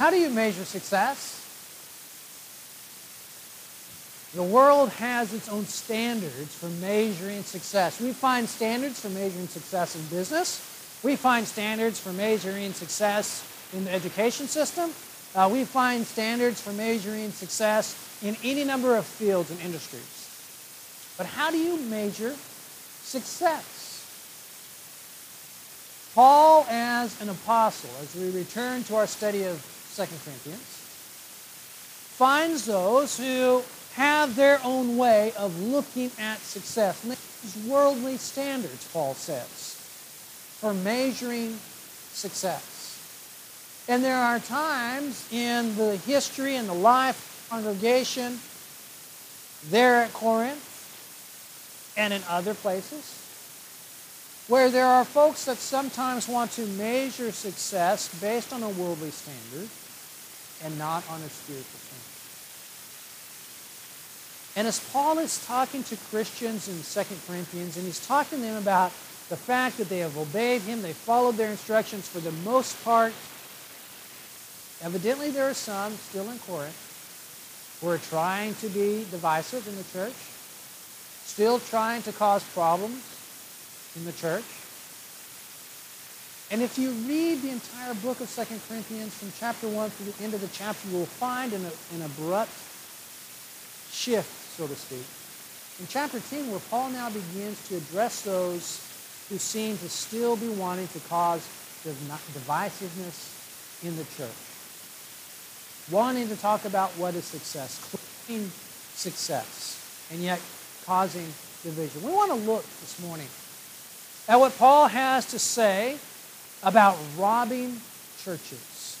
how do you measure success? The world has its own standards for measuring success. We find standards for measuring success in business. We find standards for measuring success in the education system. Uh, we find standards for measuring success in any number of fields and industries. But how do you measure success? Paul, as an apostle, as we return to our study of 2 Corinthians, finds those who have their own way of looking at success. And these worldly standards, Paul says, for measuring success. And there are times in the history and the life of the congregation there at Corinth and in other places where there are folks that sometimes want to measure success based on a worldly standard and not on a spiritual standard. And as Paul is talking to Christians in 2 Corinthians, and he's talking to them about the fact that they have obeyed him, they followed their instructions for the most part. Evidently, there are some still in Corinth who are trying to be divisive in the church, still trying to cause problems in the church. And if you read the entire book of 2 Corinthians from chapter 1 through the end of the chapter, you will find an, an abrupt shift so to speak. In chapter 10, where Paul now begins to address those who seem to still be wanting to cause divisiveness in the church. Wanting to talk about what is success, claiming success, and yet causing division. We want to look this morning at what Paul has to say about robbing churches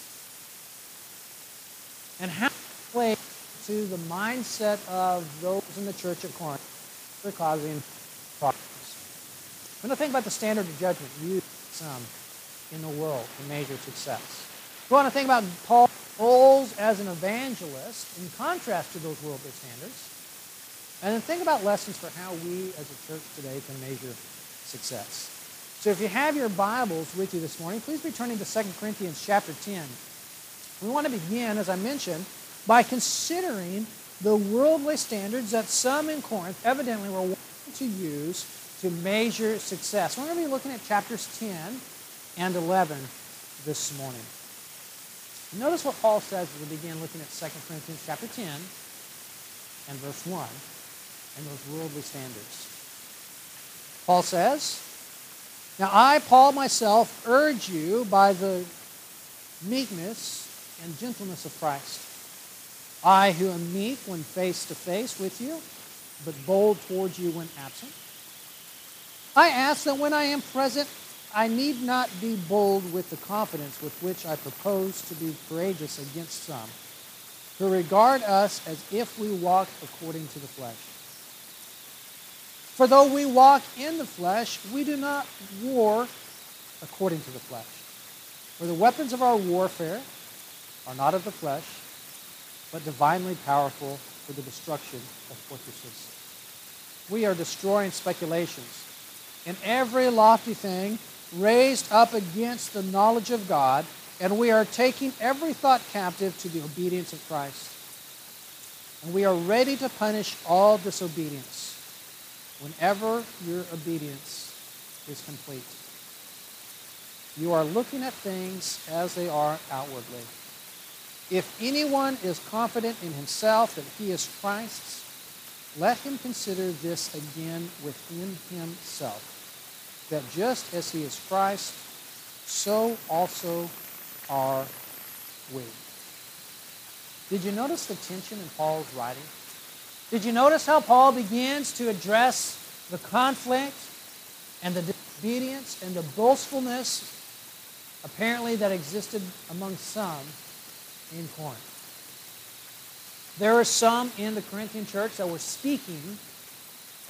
and how to play to the mindset of those in the church at Corinth for causing problems. When I think about the standard of judgment used in the world to measure success, we want to think about Paul's roles as an evangelist in contrast to those worldly standards, and then think about lessons for how we as a church today can measure success. So if you have your Bibles with you this morning, please be turning to 2 Corinthians chapter 10. We want to begin, as I mentioned, by considering the worldly standards that some in Corinth evidently were wanting to use to measure success. We're going to be looking at chapters 10 and 11 this morning. Notice what Paul says as we begin looking at 2 Corinthians chapter 10 and verse 1 and those worldly standards. Paul says, Now I, Paul, myself, urge you by the meekness and gentleness of Christ I who am meek when face to face with you, but bold towards you when absent. I ask that when I am present, I need not be bold with the confidence with which I propose to be courageous against some, who regard us as if we walked according to the flesh. For though we walk in the flesh, we do not war according to the flesh. For the weapons of our warfare are not of the flesh but divinely powerful for the destruction of fortresses. We are destroying speculations and every lofty thing raised up against the knowledge of God, and we are taking every thought captive to the obedience of Christ. And we are ready to punish all disobedience whenever your obedience is complete. You are looking at things as they are outwardly. If anyone is confident in himself that he is Christ's, let him consider this again within himself, that just as he is Christ, so also are we. Did you notice the tension in Paul's writing? Did you notice how Paul begins to address the conflict and the disobedience and the boastfulness apparently that existed among some in Corinth. There are some in the Corinthian church that were speaking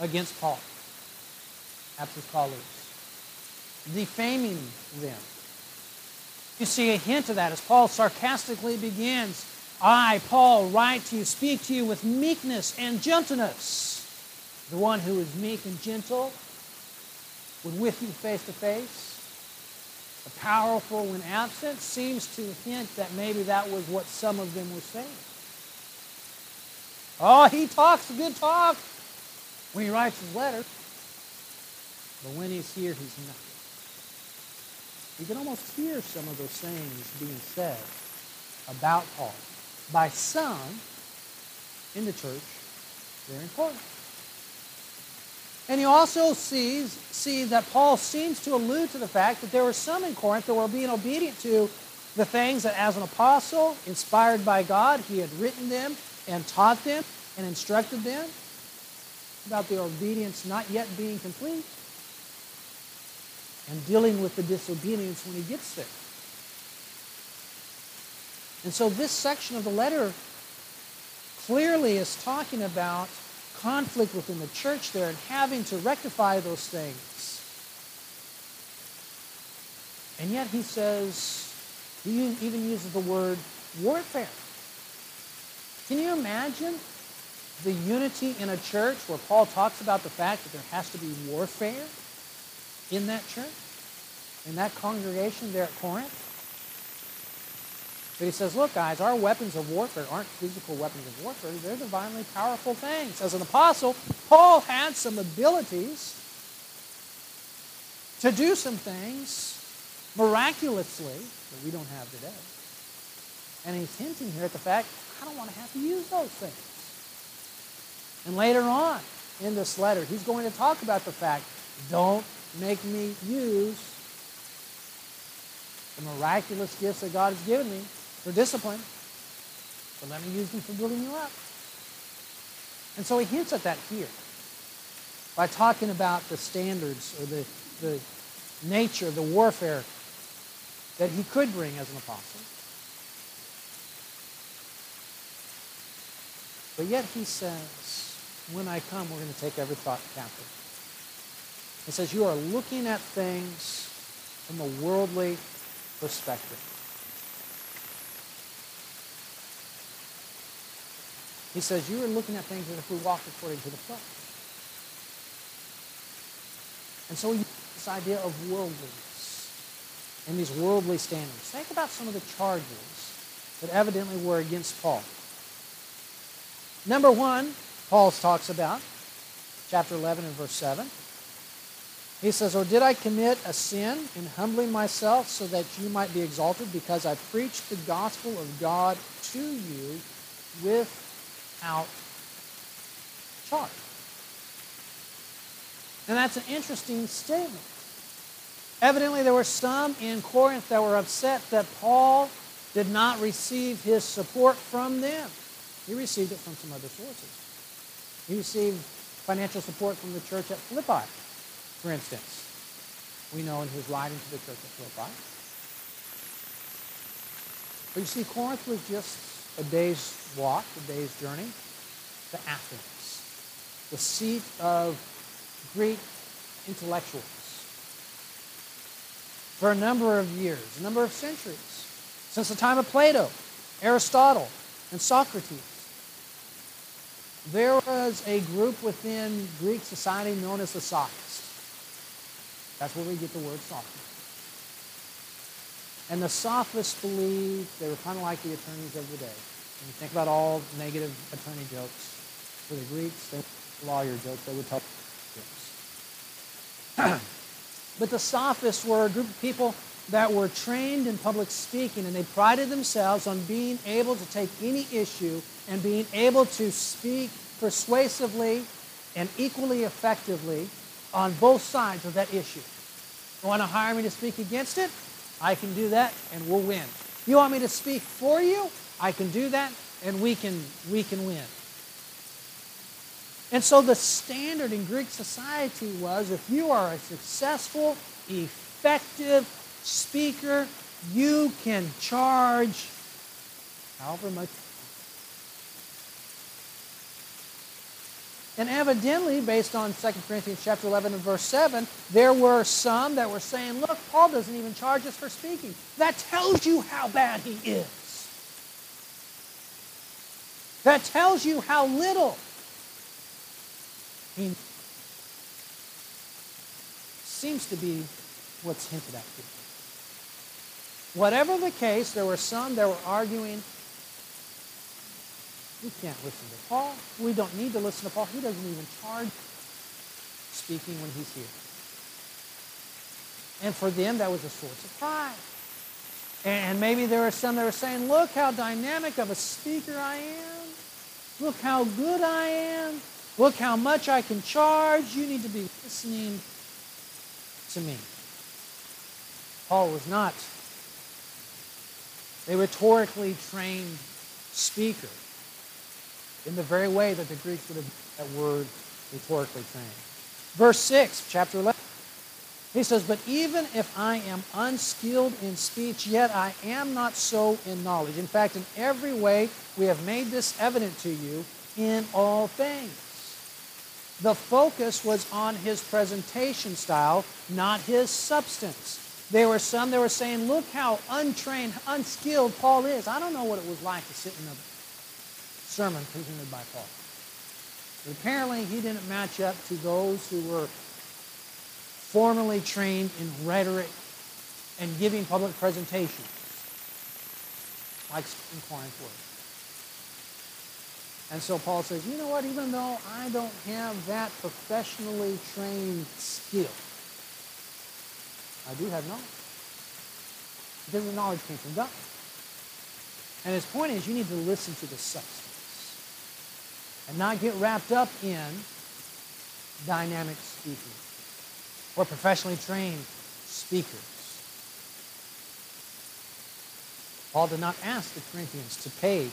against Paul, his colleagues, defaming them. You see a hint of that as Paul sarcastically begins I, Paul, write to you, speak to you with meekness and gentleness. The one who is meek and gentle, would with you face to face, the powerful when absent seems to hint that maybe that was what some of them were saying. Oh, he talks a good talk when he writes his letter. But when he's here, he's not. You can almost hear some of those sayings being said about Paul by some in the church. Very important. And you also sees, see that Paul seems to allude to the fact that there were some in Corinth that were being obedient to the things that as an apostle, inspired by God, he had written them and taught them and instructed them about their obedience not yet being complete and dealing with the disobedience when he gets there. And so this section of the letter clearly is talking about conflict within the church there and having to rectify those things. And yet he says, he even uses the word warfare. Can you imagine the unity in a church where Paul talks about the fact that there has to be warfare in that church, in that congregation there at Corinth? But he says, look, guys, our weapons of warfare aren't physical weapons of warfare. They're divinely powerful things. As an apostle, Paul had some abilities to do some things miraculously that we don't have today. And he's hinting here at the fact, I don't want to have to use those things. And later on in this letter, he's going to talk about the fact, don't make me use the miraculous gifts that God has given me for discipline, but let me use them for building you up. And so he hints at that here by talking about the standards or the, the nature, the warfare that he could bring as an apostle. But yet he says, when I come, we're going to take every thought captive. He says, you are looking at things from a worldly perspective. He says, You are looking at things as if we walked according to the flesh. And so this idea of worldliness and these worldly standards. Think about some of the charges that evidently were against Paul. Number one, Paul talks about, chapter 11 and verse 7. He says, Or did I commit a sin in humbling myself so that you might be exalted because I preached the gospel of God to you with out charge. And that's an interesting statement. Evidently, there were some in Corinth that were upset that Paul did not receive his support from them. He received it from some other sources. He received financial support from the church at Philippi, for instance. We know in his writing to the church at Philippi. But you see, Corinth was just a day's walk, a day's journey to Athens, the seat of Greek intellectuals. For a number of years, a number of centuries, since the time of Plato, Aristotle, and Socrates, there was a group within Greek society known as the Sophists. That's where we get the word sophist. And the Sophists believed they were kind of like the attorneys of the day. When you think about all negative attorney jokes for the Greeks, they lawyer jokes, they would tell jokes. but the Sophists were a group of people that were trained in public speaking, and they prided themselves on being able to take any issue and being able to speak persuasively and equally effectively on both sides of that issue. Want to hire me to speak against it? I can do that, and we'll win. You want me to speak for you? I can do that, and we can, we can win. And so the standard in Greek society was if you are a successful, effective speaker, you can charge however much. And evidently, based on 2 Corinthians chapter 11 and verse 7, there were some that were saying, look, Paul doesn't even charge us for speaking. That tells you how bad he is. That tells you how little he seems to be what's hinted at here. Whatever the case, there were some that were arguing, we can't listen to Paul. We don't need to listen to Paul. He doesn't even charge speaking when he's here. And for them, that was a source of pride. And maybe there were some that were saying, look how dynamic of a speaker I am. Look how good I am. Look how much I can charge. You need to be listening to me. Paul was not a rhetorically trained speaker in the very way that the Greeks would have that word rhetorically trained. Verse 6, chapter 11. He says, But even if I am unskilled in speech, yet I am not so in knowledge. In fact, in every way, we have made this evident to you in all things. The focus was on his presentation style, not his substance. There were some that were saying, Look how untrained, unskilled Paul is. I don't know what it was like to sit in a sermon presented by Paul. But apparently, he didn't match up to those who were formally trained in rhetoric and giving public presentations, like Stephen Corinth was. And so Paul says, you know what, even though I don't have that professionally trained skill, I do have knowledge. Because the knowledge came from God. And his point is you need to listen to the substance and not get wrapped up in dynamic speaking or professionally trained speakers. Paul did not ask the Corinthians to pay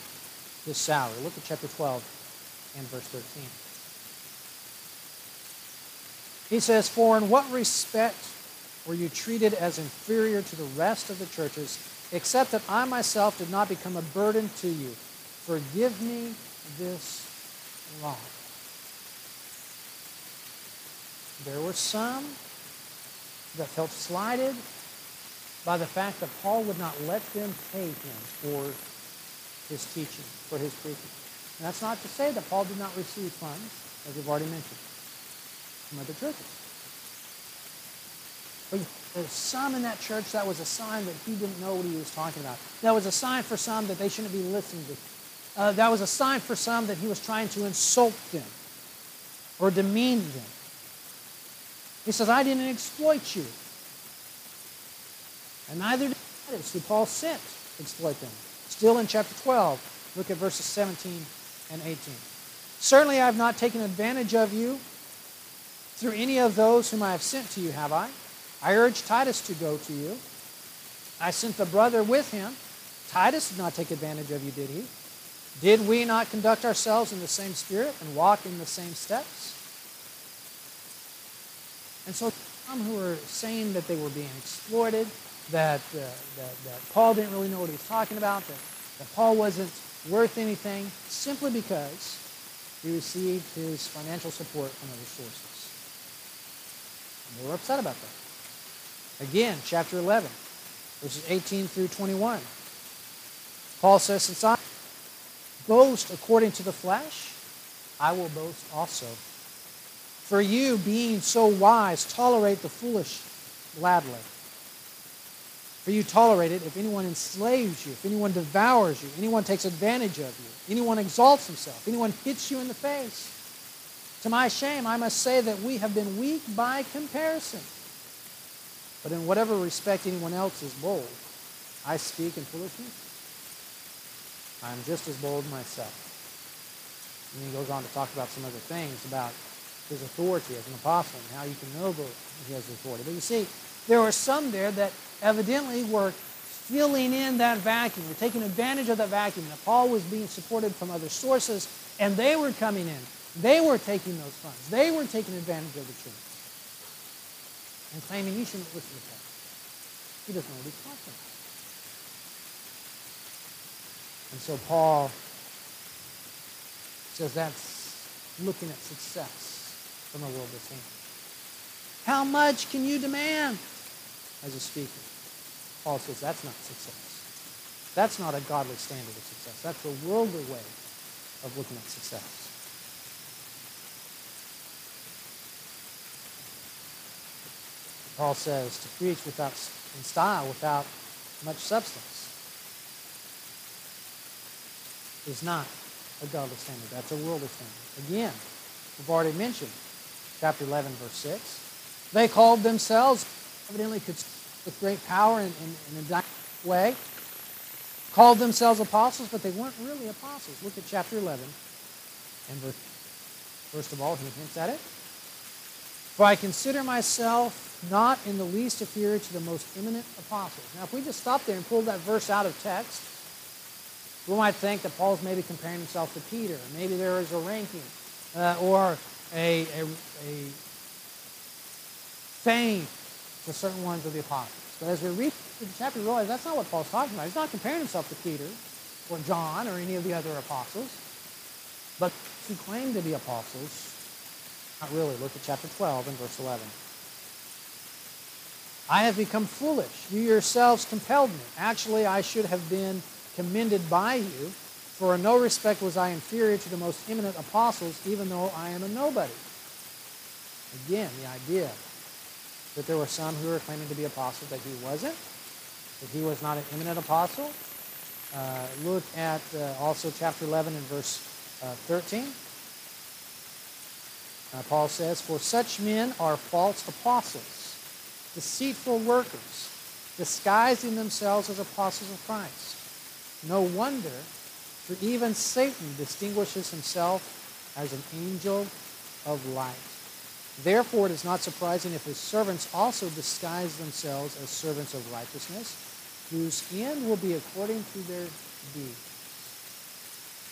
his salary. Look at chapter 12 and verse 13. He says, For in what respect were you treated as inferior to the rest of the churches, except that I myself did not become a burden to you? Forgive me this wrong. There were some that felt slighted by the fact that Paul would not let them pay him for his teaching, for his preaching. And that's not to say that Paul did not receive funds, as we've already mentioned, from other churches. But there's some in that church that was a sign that he didn't know what he was talking about. That was a sign for some that they shouldn't be listening to uh, that was a sign for some that he was trying to insult them or demean them. He says, I didn't exploit you. And neither did Titus, who Paul sent, exploit them. Still in chapter 12, look at verses 17 and 18. Certainly I have not taken advantage of you through any of those whom I have sent to you, have I? I urged Titus to go to you. I sent the brother with him. Titus did not take advantage of you, did he? Did we not conduct ourselves in the same spirit and walk in the same steps? And so some who were saying that they were being exploited, that, uh, that, that Paul didn't really know what he was talking about, that, that Paul wasn't worth anything, simply because he received his financial support from other sources. And they were upset about that. Again, chapter 11, verses 18 through 21. Paul says, Since I boast according to the flesh, I will boast also. For you, being so wise, tolerate the foolish gladly. For you tolerate it if anyone enslaves you, if anyone devours you, anyone takes advantage of you, anyone exalts himself, anyone hits you in the face. To my shame, I must say that we have been weak by comparison. But in whatever respect anyone else is bold, I speak in foolishness. I'm just as bold myself. And he goes on to talk about some other things about his authority as an apostle and how you can know he has authority. But you see, there were some there that evidently were filling in that vacuum, were taking advantage of that vacuum. That Paul was being supported from other sources, and they were coming in. They were taking those funds. They were taking advantage of the church and claiming he shouldn't listen to Paul. He doesn't know what he's talking about. And so Paul says that's looking at success from a worldly standpoint. How much can you demand as a speaker? Paul says that's not success. That's not a godly standard of success. That's a worldly way of looking at success. Paul says to preach without in style, without much substance is not a godly standard. That's a worldly standard. Again, we've already mentioned chapter 11, verse 6. They called themselves, evidently with great power and in, in a dynamic way, called themselves apostles, but they weren't really apostles. Look at chapter 11 and verse. First of all, he hints at it. For I consider myself not in the least inferior to the most eminent apostles. Now, if we just stop there and pull that verse out of text, we might think that Paul's maybe comparing himself to Peter. Maybe there is a ranking uh, or a, a, a fame to certain ones of the apostles. But as we read the chapter, we realize that's not what Paul's talking about. He's not comparing himself to Peter or John or any of the other apostles. But who claim to be apostles, not really. Look at chapter 12 and verse 11. I have become foolish. You yourselves compelled me. Actually, I should have been commended by you, for in no respect was I inferior to the most eminent apostles, even though I am a nobody. Again, the idea that there were some who were claiming to be apostles that he wasn't, that he was not an eminent apostle. Uh, look at uh, also chapter 11 and verse uh, 13. Uh, Paul says, For such men are false apostles, deceitful workers, disguising themselves as apostles of Christ. No wonder, for even Satan distinguishes himself as an angel of light. Therefore, it is not surprising if his servants also disguise themselves as servants of righteousness, whose end will be according to their deeds.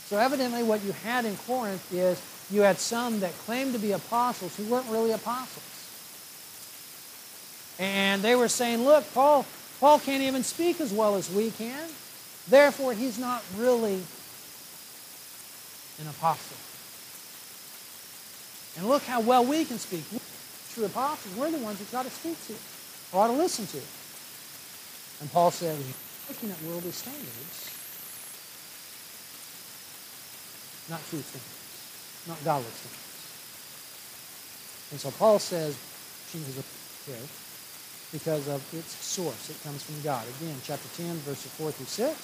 So, evidently, what you had in Corinth is you had some that claimed to be apostles who weren't really apostles. And they were saying, look, Paul, Paul can't even speak as well as we can. Therefore, he's not really an apostle. And look how well we can speak. We're true apostles. We're the ones that got to speak to, or ought to listen to. And Paul says, looking at worldly standards, not true standards, not godly standards. And so Paul says, here because of its source. It comes from God. Again, chapter 10, verses 4 through 6.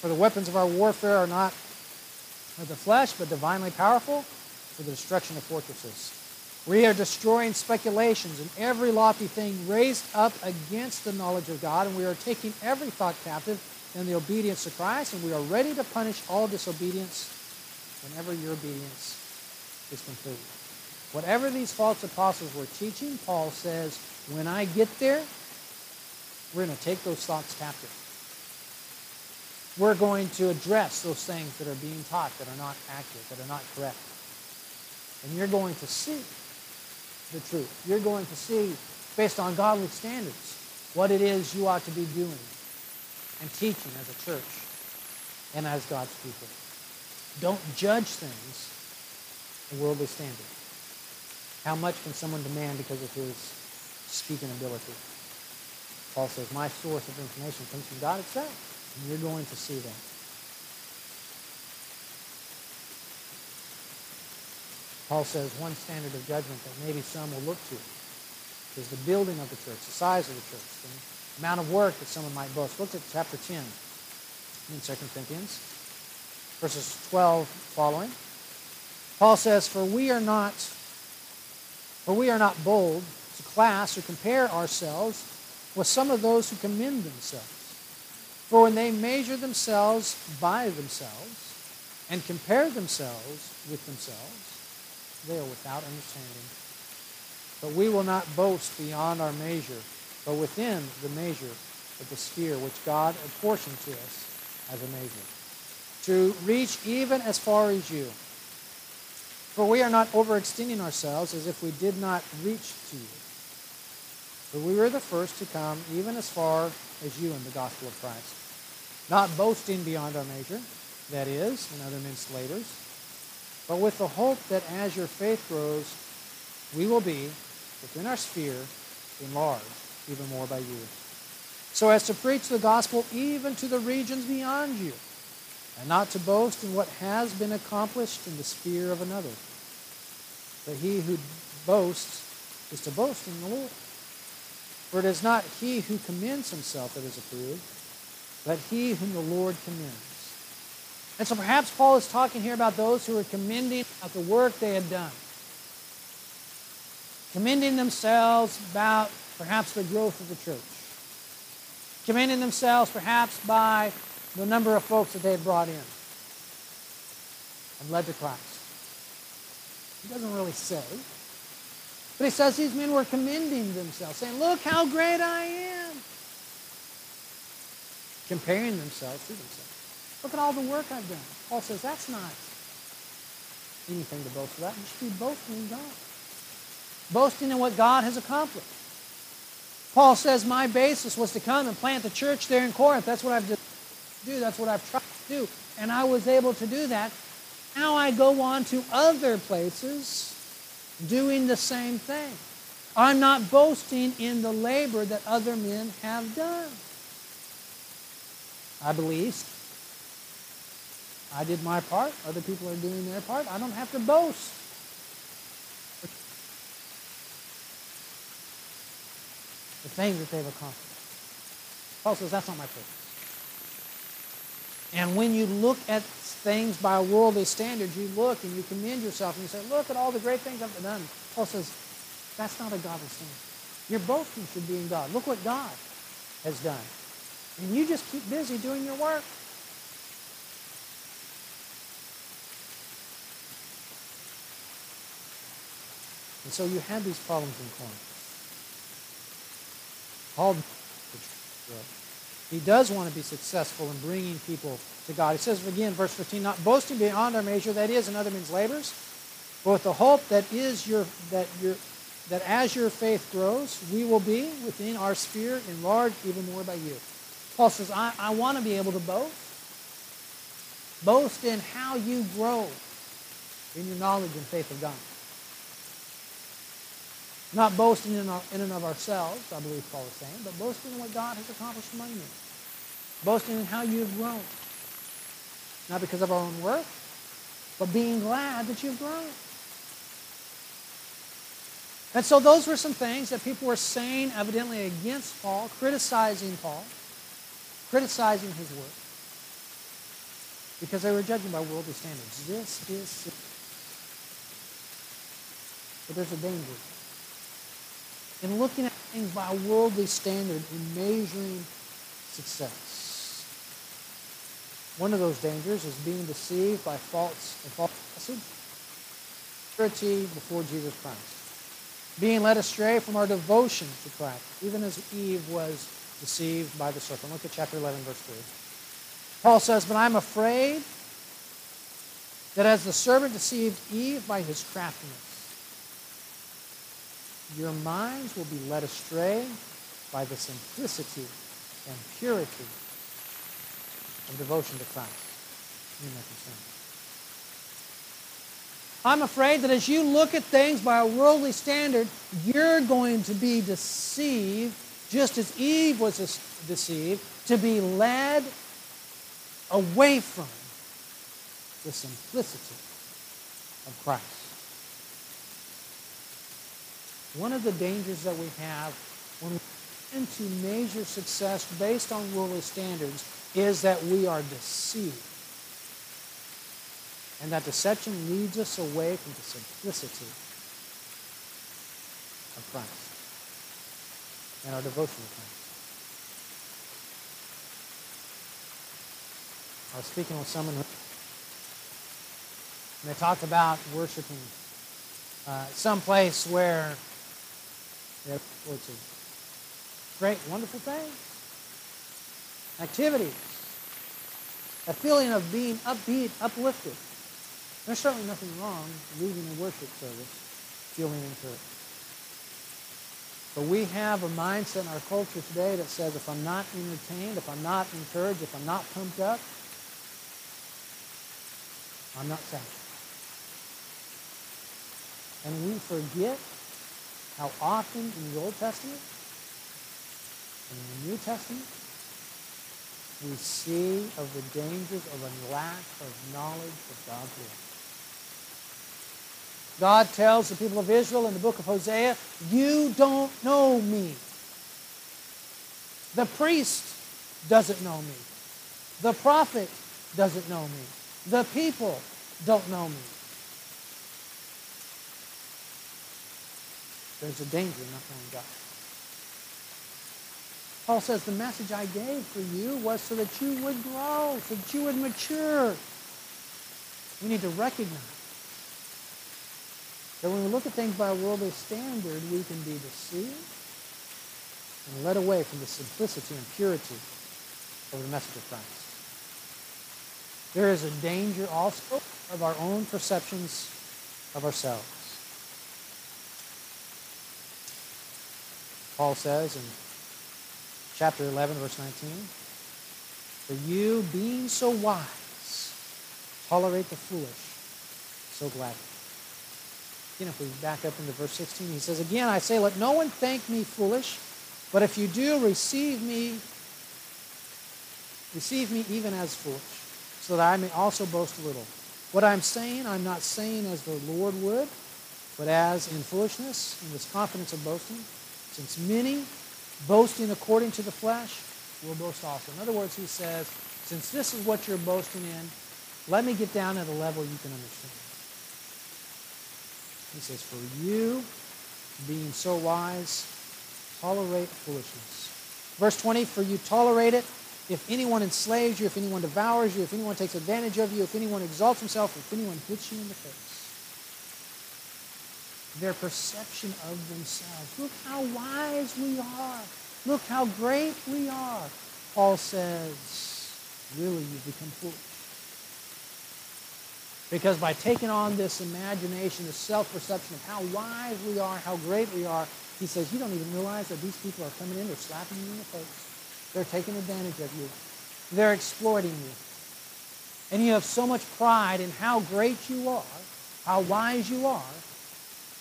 For the weapons of our warfare are not of the flesh, but divinely powerful for the destruction of fortresses. We are destroying speculations and every lofty thing raised up against the knowledge of God, and we are taking every thought captive in the obedience to Christ, and we are ready to punish all disobedience whenever your obedience is complete. Whatever these false apostles were teaching, Paul says, when I get there, we're going to take those thoughts captive. We're going to address those things that are being taught that are not accurate, that are not correct. And you're going to see the truth. You're going to see, based on godly standards, what it is you ought to be doing and teaching as a church and as God's people. Don't judge things a worldly standards. How much can someone demand because of his speaking ability. Paul says, my source of information comes from God itself. And you're going to see that. Paul says one standard of judgment that maybe some will look to is the building of the church, the size of the church, the amount of work that someone might boast. Look at chapter 10 in 2 Corinthians, verses 12 following. Paul says, For we are not, for we are not bold class or compare ourselves with some of those who commend themselves. For when they measure themselves by themselves and compare themselves with themselves, they are without understanding. But we will not boast beyond our measure, but within the measure of the sphere which God apportioned to us as a measure, to reach even as far as you. For we are not overextending ourselves as if we did not reach to you. For we were the first to come even as far as you in the gospel of Christ. Not boasting beyond our measure, that is, in other men's labors, but with the hope that as your faith grows, we will be, within our sphere, enlarged even more by you. So as to preach the gospel even to the regions beyond you, and not to boast in what has been accomplished in the sphere of another. But he who boasts is to boast in the Lord. For it is not he who commends himself that is approved, but he whom the Lord commends. And so perhaps Paul is talking here about those who are commending about the work they had done. Commending themselves about perhaps the growth of the church. Commending themselves perhaps by the number of folks that they had brought in and led to Christ. He doesn't really say. But he says these men were commending themselves, saying, Look how great I am. Comparing themselves to themselves. Look at all the work I've done. Paul says that's not anything to boast about. You should be boasting in God. Boasting in what God has accomplished. Paul says my basis was to come and plant the church there in Corinth. That's what I've done. Do. That's what I've tried to do. And I was able to do that. Now I go on to other places doing the same thing. I'm not boasting in the labor that other men have done. I believe I did my part. Other people are doing their part. I don't have to boast. The things that they've accomplished. Paul says that's not my purpose. And when you look at things by worldly standards, you look and you commend yourself and you say, look at all the great things I've done. Paul says, that's not a godly standard. Your boasting should be in being God. Look what God has done. And you just keep busy doing your work. And so you had these problems in Corinth. Paul, he does want to be successful in bringing people to God. He says again, verse 15, not boasting beyond our measure, that is, in other men's labors, but with the hope that is your that your that as your faith grows, we will be within our sphere enlarged even more by you. Paul says, I, I want to be able to boast. Boast in how you grow in your knowledge and faith of God. Not boasting in, our, in and of ourselves, I believe Paul is saying, but boasting in what God has accomplished among you. Boasting in how you have grown. Not because of our own work, but being glad that you've grown. And so those were some things that people were saying evidently against Paul, criticizing Paul, criticizing his work, because they were judging by worldly standards. This is. But there's a danger in looking at things by worldly standard and measuring success. One of those dangers is being deceived by false, a false message, purity before Jesus Christ. Being led astray from our devotion to Christ, even as Eve was deceived by the serpent. Look at chapter 11, verse 3. Paul says, But I'm afraid that as the serpent deceived Eve by his craftiness, your minds will be led astray by the simplicity and purity of devotion to Christ. I'm afraid that as you look at things by a worldly standard, you're going to be deceived, just as Eve was deceived, to be led away from the simplicity of Christ. One of the dangers that we have when we begin to measure success based on worldly standards is that we are deceived. And that deception leads us away from the simplicity of Christ and our devotion to Christ. I was speaking with someone who and they talked about worshiping uh, some place where it's a great, wonderful thing. Activities. A feeling of being upbeat, uplifted. There's certainly nothing wrong leaving a worship service feeling encouraged. But we have a mindset in our culture today that says if I'm not entertained, if I'm not encouraged, if I'm not pumped up, I'm not satisfied. And we forget how often in the Old Testament and in the New Testament we see of the dangers of a lack of knowledge of God's will. God tells the people of Israel in the book of Hosea, You don't know me. The priest doesn't know me. The prophet doesn't know me. The people don't know me. There's a danger in not knowing God. Paul says, The message I gave for you was so that you would grow, so that you would mature. We need to recognize that when we look at things by a worldly standard, we can be deceived and led away from the simplicity and purity of the message of Christ. There is a danger also of our own perceptions of ourselves. Paul says in chapter 11, verse 19, For you, being so wise, tolerate the foolish so gladly. Again, if we back up into verse 16, he says, Again, I say, let no one think me foolish, but if you do, receive me, receive me even as foolish so that I may also boast a little. What I'm saying, I'm not saying as the Lord would, but as in foolishness, in this confidence of boasting, since many boasting according to the flesh will boast also. In other words, he says, since this is what you're boasting in, let me get down at a level you can understand. He says, for you, being so wise, tolerate foolishness. Verse 20, for you tolerate it if anyone enslaves you, if anyone devours you, if anyone takes advantage of you, if anyone exalts himself, if anyone hits you in the face. Their perception of themselves. Look how wise we are. Look how great we are. Paul says, really, you've become foolish. Because by taking on this imagination, this self-perception of how wise we are, how great we are, he says, you don't even realize that these people are coming in, they're slapping you in the face. They're taking advantage of you. They're exploiting you. And you have so much pride in how great you are, how wise you are,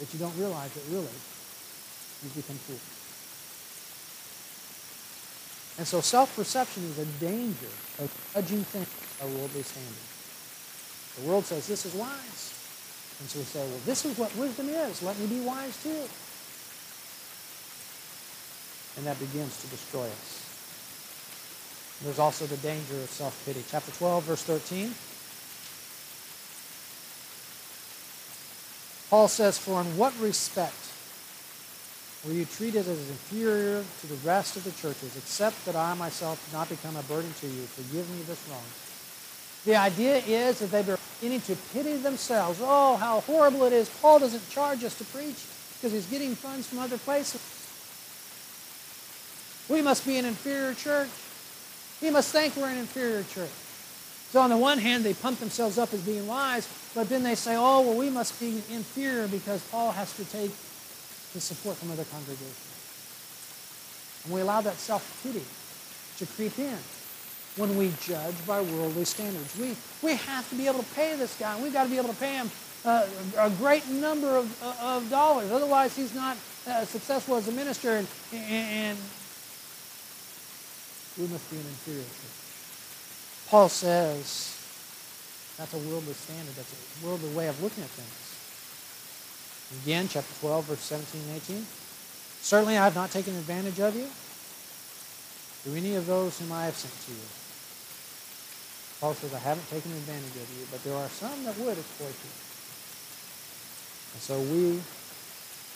that you don't realize it really you've become foolish. And so self-perception is a danger of judging things by worldly standards. The world says this is wise. And so we say, well, this is what wisdom is. Let me be wise too. And that begins to destroy us. There's also the danger of self-pity. Chapter 12, verse 13. Paul says, For in what respect were you treated as inferior to the rest of the churches, except that I myself did not become a burden to you? Forgive me this wrong. The idea is that they were beginning to pity themselves. Oh, how horrible it is. Paul doesn't charge us to preach because he's getting funds from other places. We must be an inferior church. He must think we're an inferior church. So on the one hand, they pump themselves up as being wise, but then they say, oh, well, we must be inferior because Paul has to take the support from other congregations. And we allow that self-pity to creep in when we judge by worldly standards. We, we have to be able to pay this guy. We've got to be able to pay him uh, a great number of, of dollars. Otherwise, he's not uh, successful as a minister. And, and, we must be an inferior church. Paul says that's a worldly standard. That's a worldly way of looking at things. Again, chapter 12, verse 17 and 18. Certainly I have not taken advantage of you through any of those whom I have sent to you. Paul says, I haven't taken advantage of you, but there are some that would exploit you. And so we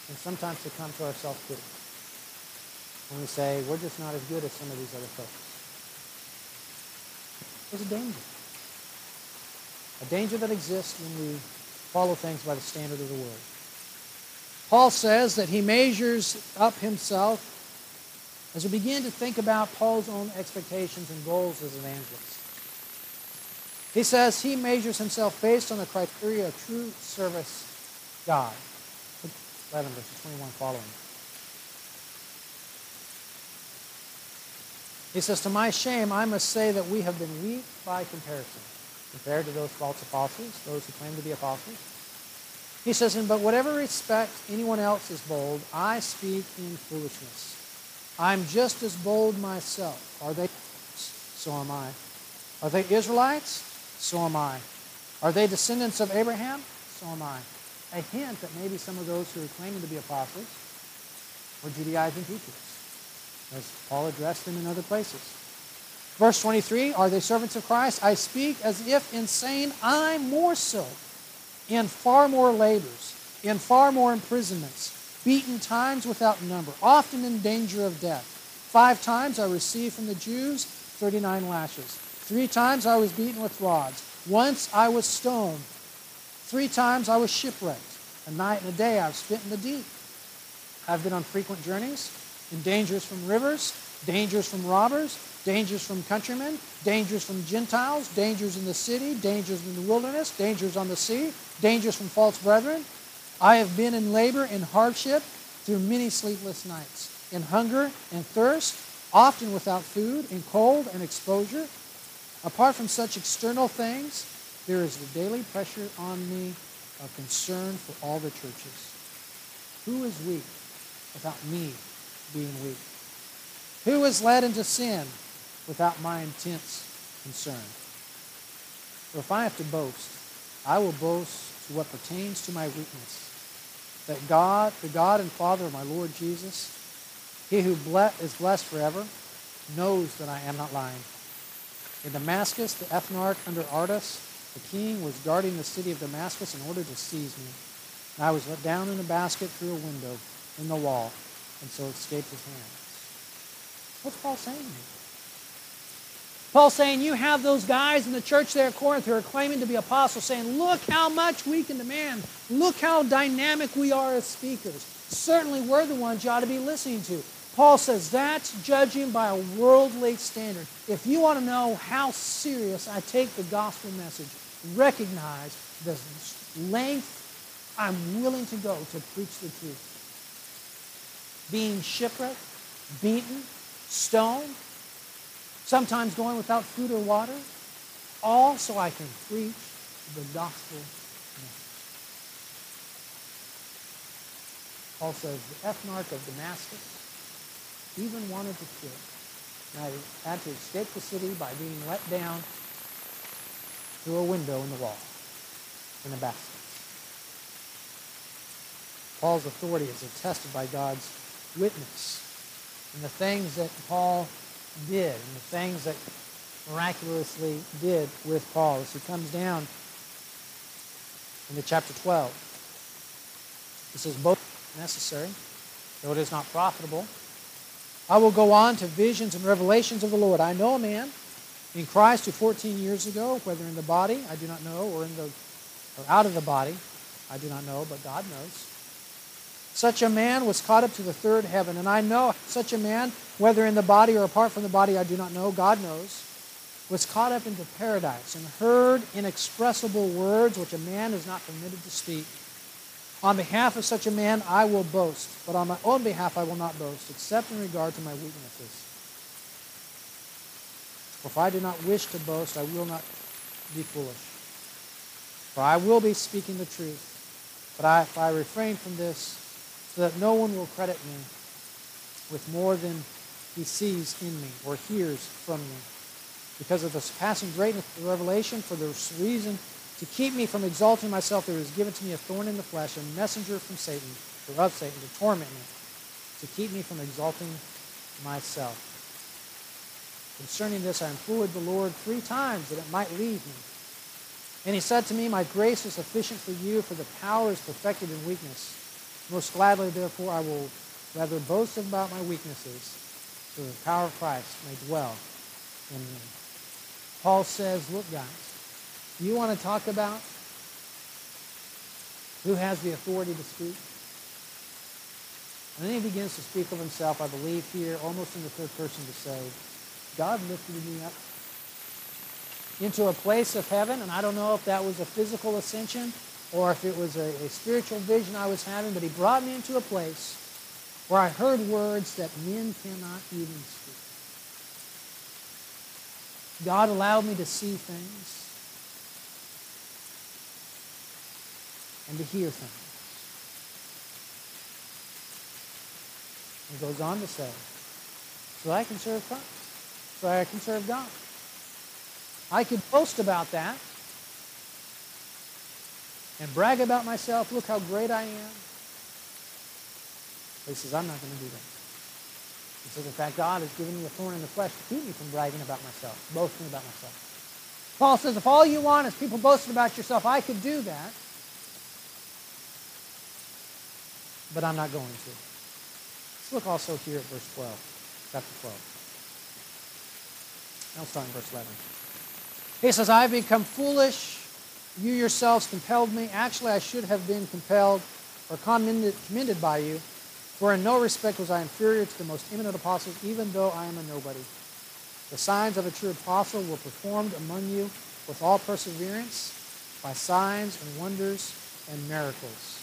can sometimes succumb to our self-pity we say we're just not as good as some of these other folks. There's a danger. A danger that exists when we follow things by the standard of the Word. Paul says that he measures up himself as we begin to think about Paul's own expectations and goals as evangelist. He says he measures himself based on the criteria of true service God. 11 verses 21 following. He says, To my shame, I must say that we have been weak by comparison, compared to those false apostles, those who claim to be apostles. He says, But whatever respect anyone else is bold, I speak in foolishness. I'm just as bold myself. Are they? So am I. Are they Israelites? So am I. Are they descendants of Abraham? So am I. A hint that maybe some of those who are claiming to be apostles were Judaizing teachers. As Paul addressed them in other places. Verse 23 Are they servants of Christ? I speak as if insane, I'm more so, in far more labors, in far more imprisonments, beaten times without number, often in danger of death. Five times I received from the Jews 39 lashes. Three times I was beaten with rods. Once I was stoned. Three times I was shipwrecked. A night and a day I've spent in the deep. I've been on frequent journeys, in dangers from rivers, dangers from robbers, dangers from countrymen, dangers from Gentiles, dangers in the city, dangers in the wilderness, dangers on the sea, dangers from false brethren. I have been in labor and hardship through many sleepless nights, in hunger and thirst, often without food, in cold and exposure. Apart from such external things, there is the daily pressure on me of concern for all the churches. Who is weak without me being weak? Who is led into sin without my intense concern? For if I have to boast, I will boast to what pertains to my weakness. That God, the God and Father of my Lord Jesus, he who is blessed forever, knows that I am not lying. In Damascus, the ethnarch under Aretas, the king, was guarding the city of Damascus in order to seize me. And I was let down in a basket through a window in the wall, and so escaped his hands. What's Paul saying here? Paul saying, You have those guys in the church there at Corinth who are claiming to be apostles, saying, Look how much we can demand. Look how dynamic we are as speakers. Certainly, we're the ones you ought to be listening to. Paul says that's judging by a worldly standard. If you want to know how serious I take the gospel message, recognize the length I'm willing to go to preach the truth. Being shipwrecked, beaten, stoned, sometimes going without food or water, all so I can preach the gospel. Paul says, the ethnarch of Damascus even wanted to kill. And I had to escape the city by being let down through a window in the wall in a basket. Paul's authority is attested by God's witness and the things that Paul did and the things that miraculously did with Paul as he comes down into chapter 12. This is both necessary, though it is not profitable. I will go on to visions and revelations of the Lord. I know a man in Christ who 14 years ago, whether in the body, I do not know, or in the or out of the body, I do not know, but God knows. Such a man was caught up to the third heaven, and I know such a man, whether in the body or apart from the body, I do not know, God knows, was caught up into paradise and heard inexpressible words which a man is not permitted to speak. On behalf of such a man, I will boast, but on my own behalf, I will not boast, except in regard to my weaknesses. For if I do not wish to boast, I will not be foolish. For I will be speaking the truth. But I, if I refrain from this, so that no one will credit me with more than he sees in me or hears from me. Because of the surpassing greatness of the revelation, for this reason, to keep me from exalting myself, there is given to me a thorn in the flesh, a messenger from Satan, or of Satan, to torment me, to keep me from exalting myself. Concerning this, I implored the Lord three times that it might leave me. And he said to me, My grace is sufficient for you, for the power is perfected in weakness. Most gladly, therefore, I will rather boast about my weaknesses, so the power of Christ may dwell in me. Paul says, Look, guys, you want to talk about who has the authority to speak? And then he begins to speak of himself, I believe here, almost in the third person to say, God lifted me up into a place of heaven, and I don't know if that was a physical ascension or if it was a, a spiritual vision I was having, but he brought me into a place where I heard words that men cannot even speak. God allowed me to see things and to hear things. He goes on to say, so I can serve Christ, so I can serve God. I could boast about that and brag about myself. Look how great I am. He says, I'm not going to do that. He says, in fact, God has given me a thorn in the flesh to keep me from bragging about myself, boasting about myself. Paul says, if all you want is people boasting about yourself, I could do that. But I'm not going to. Let's look also here at verse 12, chapter 12. I'll start in verse 11. He says, I have become foolish. You yourselves compelled me. Actually, I should have been compelled or commended, commended by you. For in no respect was I inferior to the most eminent apostles, even though I am a nobody. The signs of a true apostle were performed among you with all perseverance by signs and wonders and miracles.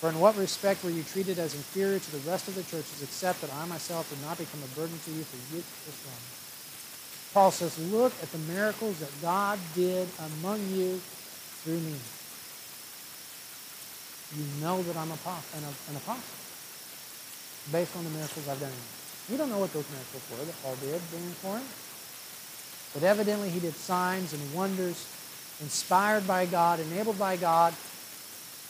For in what respect were you treated as inferior to the rest of the churches, except that I myself did not become a burden to you for this one? Paul says, look at the miracles that God did among you through me. You know that I'm an apostle based on the miracles I've done. We don't know what those miracles were that Paul did during Corinth. But evidently he did signs and wonders inspired by God, enabled by God,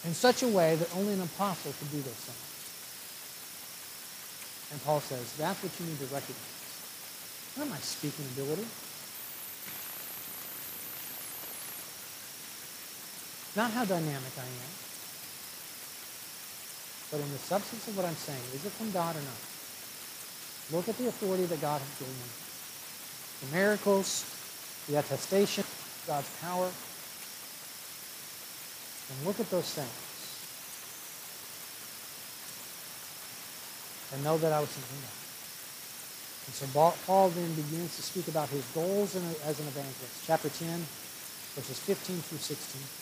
in such a way that only an apostle could do those things. And Paul says, that's what you need to recognize. Not my speaking ability. Not how dynamic I am. But in the substance of what I'm saying, is it from God or not? Look at the authority that God has given me. The miracles, the attestation, God's power. And look at those things. And know that I was thinking God. And so Paul then begins to speak about his goals as an evangelist. Chapter 10, verses 15 through 16.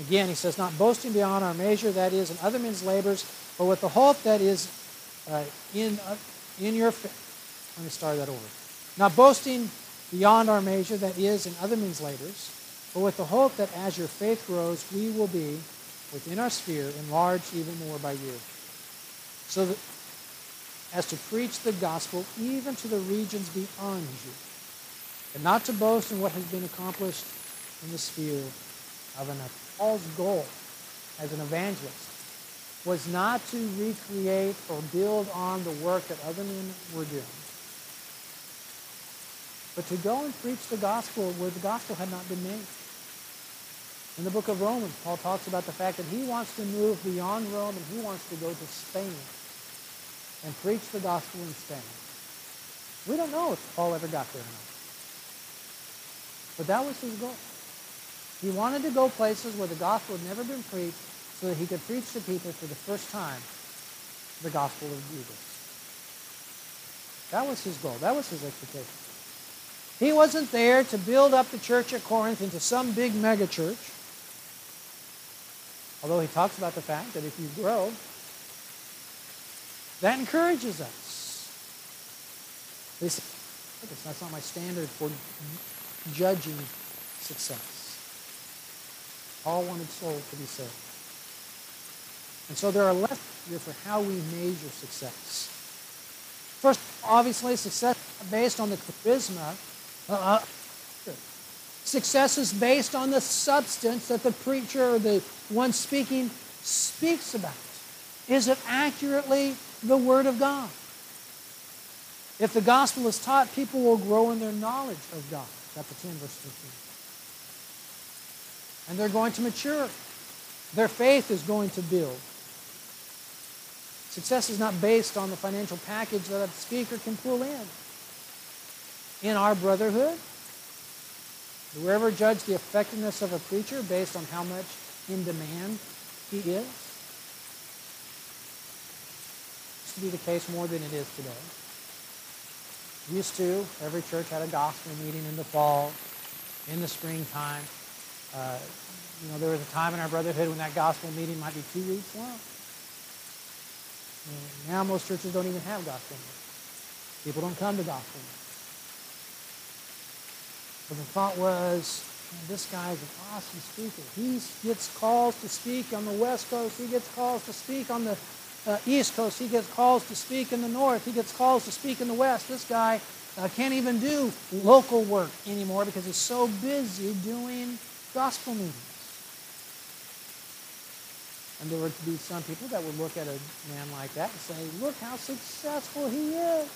Again, he says, Not boasting beyond our measure, that is, in other men's labors, but with the hope that is uh, in, uh, in your faith. Let me start that over. Not boasting beyond our measure, that is, in other men's labors, but with the hope that as your faith grows, we will be, within our sphere, enlarged even more by you. So that as to preach the gospel even to the regions beyond you, and not to boast in what has been accomplished in the sphere of another. Paul's goal as an evangelist was not to recreate or build on the work that other men were doing, but to go and preach the gospel where the gospel had not been made. In the book of Romans, Paul talks about the fact that he wants to move beyond Rome and he wants to go to Spain and preach the gospel in Spain. We don't know if Paul ever got there or not. But that was his goal. He wanted to go places where the gospel had never been preached so that he could preach to people for the first time the gospel of Jesus. That was his goal. That was his expectation. He wasn't there to build up the church at Corinth into some big mega church. Although he talks about the fact that if you grow, that encourages us. This, that's not my standard for judging success. All wanted souls to be saved. And so there are lessons here for how we measure success. First, obviously, success is based on the charisma. Uh, success is based on the substance that the preacher or the one speaking speaks about. Is it accurately the Word of God. If the gospel is taught, people will grow in their knowledge of God. Chapter 10, verse 15. And they're going to mature. Their faith is going to build. Success is not based on the financial package that a speaker can pull in. In our brotherhood, do we ever judge the effectiveness of a preacher based on how much in demand he is? Used to be the case more than it is today. Used to, every church had a gospel meeting in the fall, in the springtime. Uh, you know, there was a time in our brotherhood when that gospel meeting might be two weeks long. And now most churches don't even have gospel meetings. People don't come to gospel meetings. But the thought was, this guy is an awesome speaker. He gets calls to speak on the West Coast. He gets calls to speak on the uh, East Coast. He gets calls to speak in the North. He gets calls to speak in the West. This guy uh, can't even do local work anymore because he's so busy doing gospel meetings. And there would be some people that would look at a man like that and say, look how successful he is.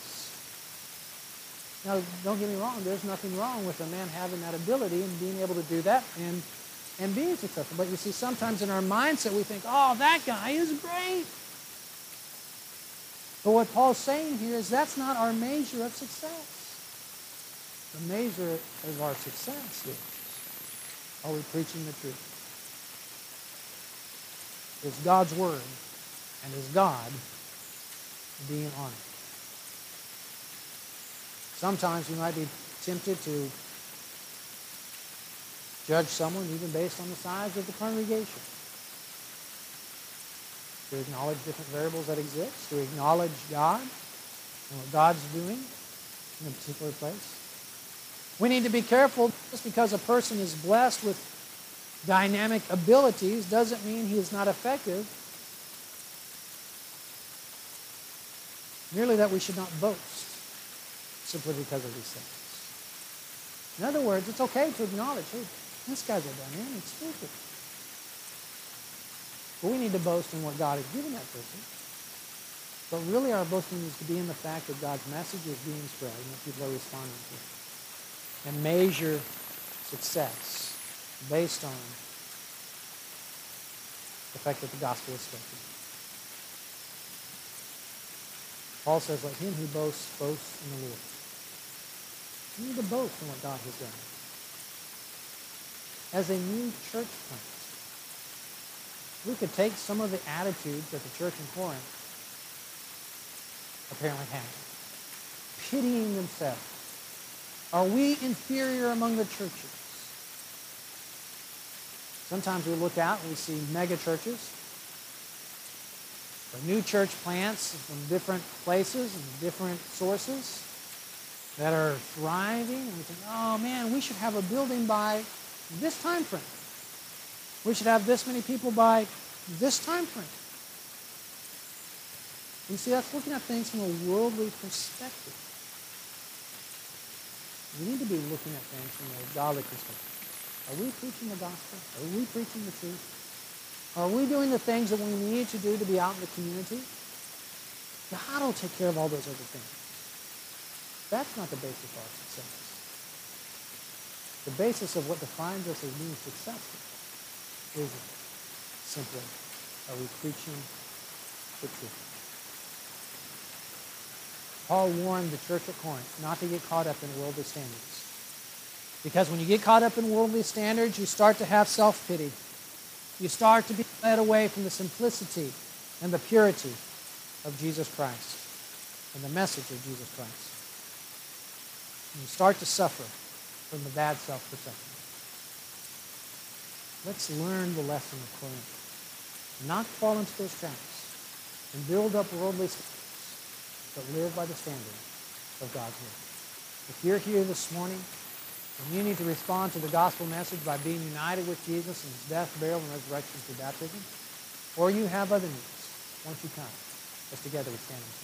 Now, don't get me wrong, there's nothing wrong with a man having that ability and being able to do that and, and being successful. But you see, sometimes in our mindset we think, oh, that guy is great. But what Paul's saying here is that's not our measure of success. The measure of our success is are we preaching the truth? Is God's word and is God being honored? Sometimes we might be tempted to judge someone even based on the size of the congregation. To acknowledge different variables that exist, to acknowledge God and what God's doing in a particular place. We need to be careful just because a person is blessed with dynamic abilities doesn't mean he is not effective. Merely that we should not boast simply because of these things. In other words, it's okay to acknowledge, hey, this guy's a dynamic speaker. But we need to boast in what God has given that person. But really our boasting needs to be in the fact that God's message is being spread and that people are responding to it. And measure success based on the fact that the gospel is spoken. Paul says, let him who boasts boast in the Lord. You need to boast in what God has done. As a new church plant, we could take some of the attitudes that the church in Corinth apparently had. Pitying themselves. Are we inferior among the churches? Sometimes we look out and we see mega churches or new church plants from different places and different sources that are thriving, and we think, oh man, we should have a building by this time frame. We should have this many people by this time frame. You see, that's looking at things from a worldly perspective. We need to be looking at things from a godly perspective. Are we preaching the gospel? Are we preaching the truth? Are we doing the things that we need to do to be out in the community? God will take care of all those other things. That's not the basis of our success. The basis of what defines us as being successful is simply, are we preaching the truth? Paul warned the church at Corinth not to get caught up in worldly standards. Because when you get caught up in worldly standards, you start to have self-pity. You start to be led away from the simplicity and the purity of Jesus Christ and the message of Jesus Christ. And you start to suffer from the bad self-perception. Let's learn the lesson of Corinth. Not fall into those traps and build up worldly standards, but live by the standard of God's word. If you're here this morning and you need to respond to the gospel message by being united with Jesus in his death, burial, and resurrection through baptism, or you have other needs, once you come, let's together we stand.